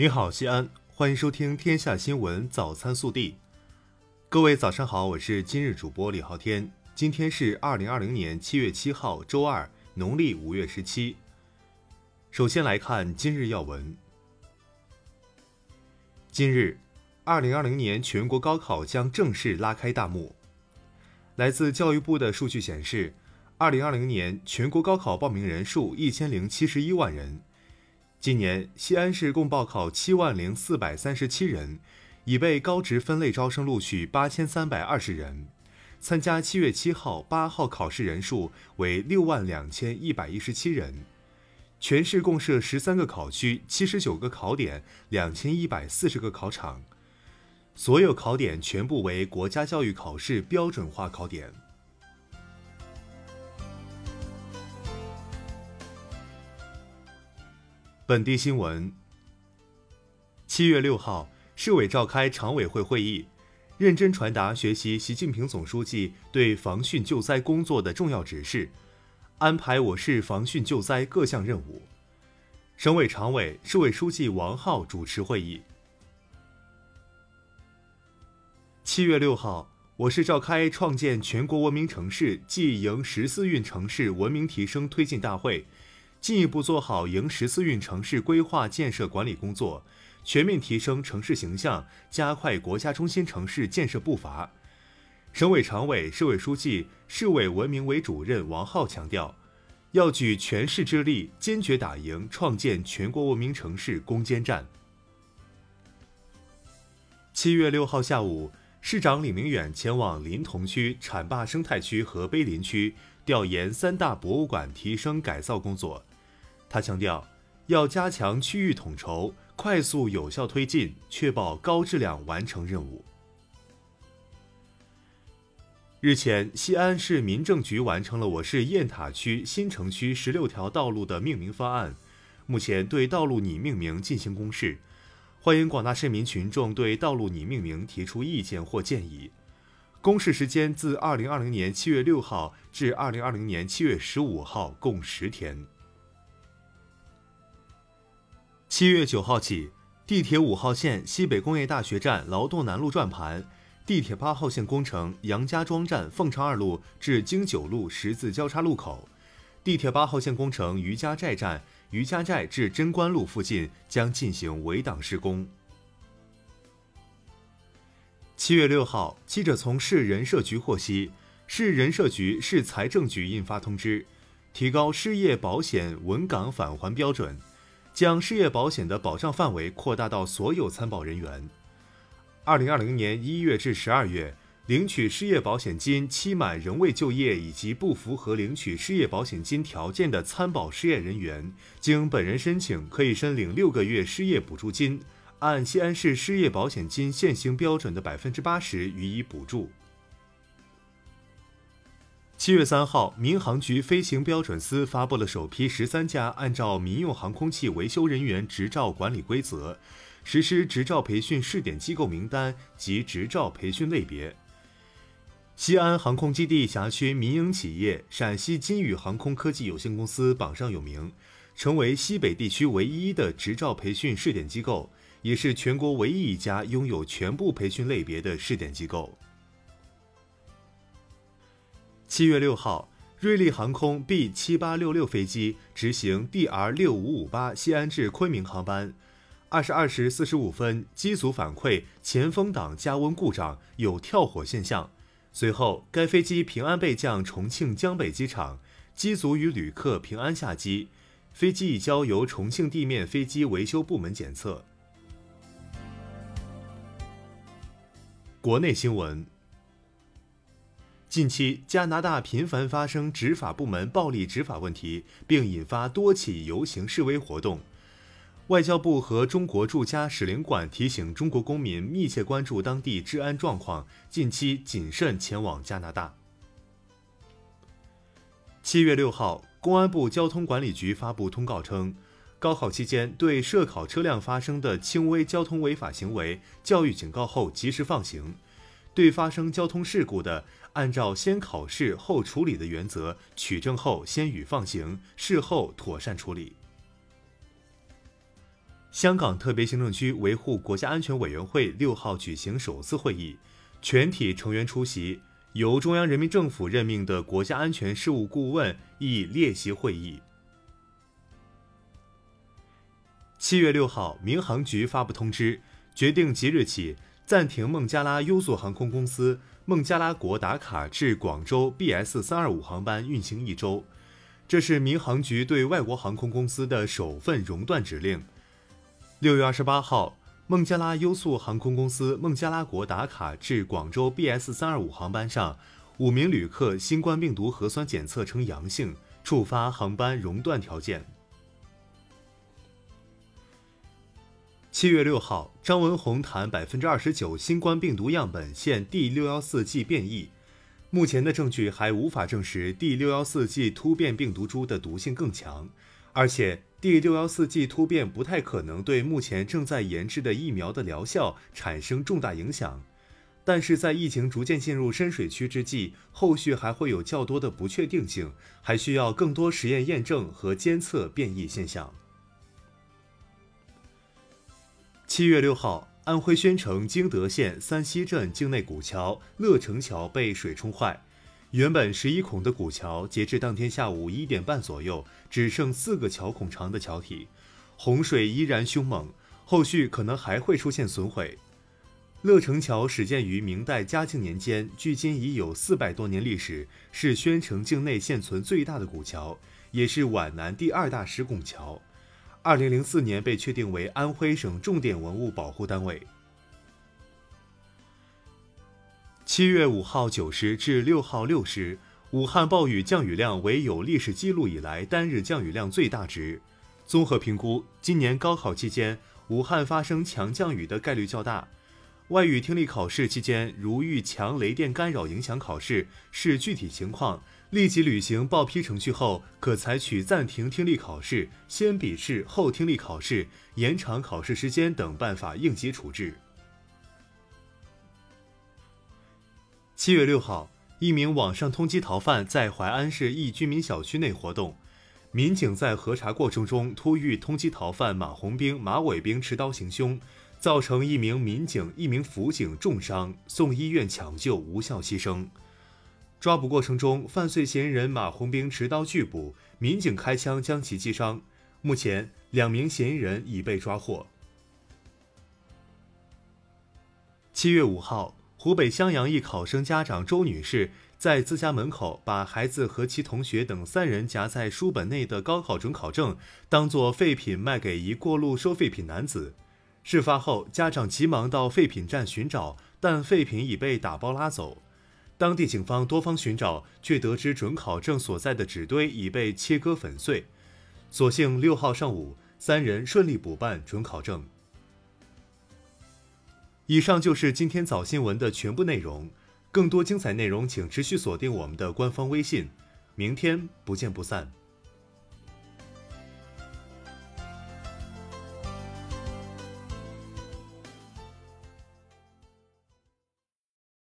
您好，西安，欢迎收听《天下新闻早餐速递》。各位早上好，我是今日主播李昊天。今天是二零二零年七月七号，周二，农历五月十七。首先来看今日要闻。今日，二零二零年全国高考将正式拉开大幕。来自教育部的数据显示，二零二零年全国高考报名人数一千零七十一万人。今年西安市共报考七万零四百三十七人，已被高职分类招生录取八千三百二十人，参加七月七号、八号考试人数为六万两千一百一十七人。全市共设十三个考区、七十九个考点、两千一百四十个考场，所有考点全部为国家教育考试标准化考点。本地新闻。七月六号，市委召开常委会会议，认真传达学习习近平总书记对防汛救灾工作的重要指示，安排我市防汛救灾各项任务。省委常委、市委书记王浩主持会议。七月六号，我市召开创建全国文明城市暨迎十四运城市文明提升推进大会。进一步做好迎十四运城市规划建设管理工作，全面提升城市形象，加快国家中心城市建设步伐。省委常委、市委书记、市委文明委主任王浩强调，要举全市之力，坚决打赢创建全国文明城市攻坚战。七月六号下午，市长李明远前往临潼区浐灞生态区和碑林区调研三大博物馆提升改造工作。他强调，要加强区域统筹，快速有效推进，确保高质量完成任务。日前，西安市民政局完成了我市雁塔区新城区十六条道路的命名方案，目前对道路拟命名进行公示，欢迎广大市民群众对道路拟命名提出意见或建议。公示时间自二零二零年七月六号至二零二零年七月十五号，共十天。七月九号起，地铁五号线西北工业大学站劳动南路转盘，地铁八号线工程杨家庄站凤昌二路至京九路十字交叉路口，地铁八号线工程余家寨站余家寨至贞观路附近将进行围挡施工。七月六号，记者从市人社局获悉，市人社局、市财政局印发通知，提高失业保险稳岗返还标准。将失业保险的保障范围扩大到所有参保人员。二零二零年一月至十二月，领取失业保险金期满仍未就业以及不符合领取失业保险金条件的参保失业人员，经本人申请，可以申领六个月失业补助金，按西安市失业保险金现行标准的百分之八十予以补助。七月三号，民航局飞行标准司发布了首批十三家按照民用航空器维修人员执照管理规则实施执照培训试点机构名单及执照培训类别。西安航空基地辖区民营企业陕西金宇航空科技有限公司榜上有名，成为西北地区唯一的执照培训试点机构，也是全国唯一一家拥有全部培训类别的试点机构。七月六号，瑞丽航空 B 七八六六飞机执行 DR 六五五八西安至昆明航班，二十二时四十五分，机组反馈前风挡加温故障，有跳火现象。随后，该飞机平安备降重庆江北机场，机组与旅客平安下机，飞机已交由重庆地面飞机维修部门检测。国内新闻。近期，加拿大频繁发生执法部门暴力执法问题，并引发多起游行示威活动。外交部和中国驻加使领馆提醒中国公民密切关注当地治安状况，近期谨慎前往加拿大。七月六号，公安部交通管理局发布通告称，高考期间对涉考车辆发生的轻微交通违法行为，教育警告后及时放行。对发生交通事故的，按照先考试后处理的原则，取证后先予放行，事后妥善处理。香港特别行政区维护国家安全委员会六号举行首次会议，全体成员出席，由中央人民政府任命的国家安全事务顾问亦列席会议。七月六号，民航局发布通知，决定即日起暂停孟加拉优速航空公司孟加拉国达卡至广州 BS 三二五航班运行一周。这是民航局对外国航空公司的首份熔断指令。六月二十八号，孟加拉优速航空公司孟加拉国达卡至广州 BS 三二五航班上，五名旅客新冠病毒核酸检测呈阳性，触发航班熔断条件。七月六号，张文宏谈百分之二十九新冠病毒样本现 D 六幺四 G 变异，目前的证据还无法证实 D 六幺四 G 突变病毒株的毒性更强，而且 D 六幺四 G 突变不太可能对目前正在研制的疫苗的疗效产生重大影响。但是在疫情逐渐进入深水区之际，后续还会有较多的不确定性，还需要更多实验验证和监测变异现象。七月六号，安徽宣城经德县三溪镇境内古桥乐城桥被水冲坏，原本十一孔的古桥，截至当天下午一点半左右，只剩四个桥孔长的桥体，洪水依然凶猛，后续可能还会出现损毁。乐城桥始建于明代嘉靖年间，距今已有四百多年历史，是宣城境内现存最大的古桥，也是皖南第二大石拱桥。二零零四年被确定为安徽省重点文物保护单位。七月五号九时至六号六时，武汉暴雨降雨量为有历史记录以来单日降雨量最大值。综合评估，今年高考期间武汉发生强降雨的概率较大。外语听力考试期间，如遇强雷电干扰影响考试，视具体情况。立即履行报批程序后，可采取暂停听力考试、先笔试后听力考试、延长考试时间等办法应急处置。七月六号，一名网上通缉逃犯在淮安市一居民小区内活动，民警在核查过程中突遇通缉逃犯马红兵、马伟兵持刀行凶，造成一名民警、一名辅警重伤，送医院抢救无效牺牲。抓捕过程中，犯罪嫌疑人马红兵持刀拒捕，民警开枪将其击伤。目前，两名嫌疑人已被抓获。七月五号，湖北襄阳一考生家长周女士在自家门口把孩子和其同学等三人夹在书本内的高考准考证当作废品卖给一过路收废品男子。事发后，家长急忙到废品站寻找，但废品已被打包拉走。当地警方多方寻找，却得知准考证所在的纸堆已被切割粉碎。所幸六号上午，三人顺利补办准考证。以上就是今天早新闻的全部内容。更多精彩内容，请持续锁定我们的官方微信。明天不见不散。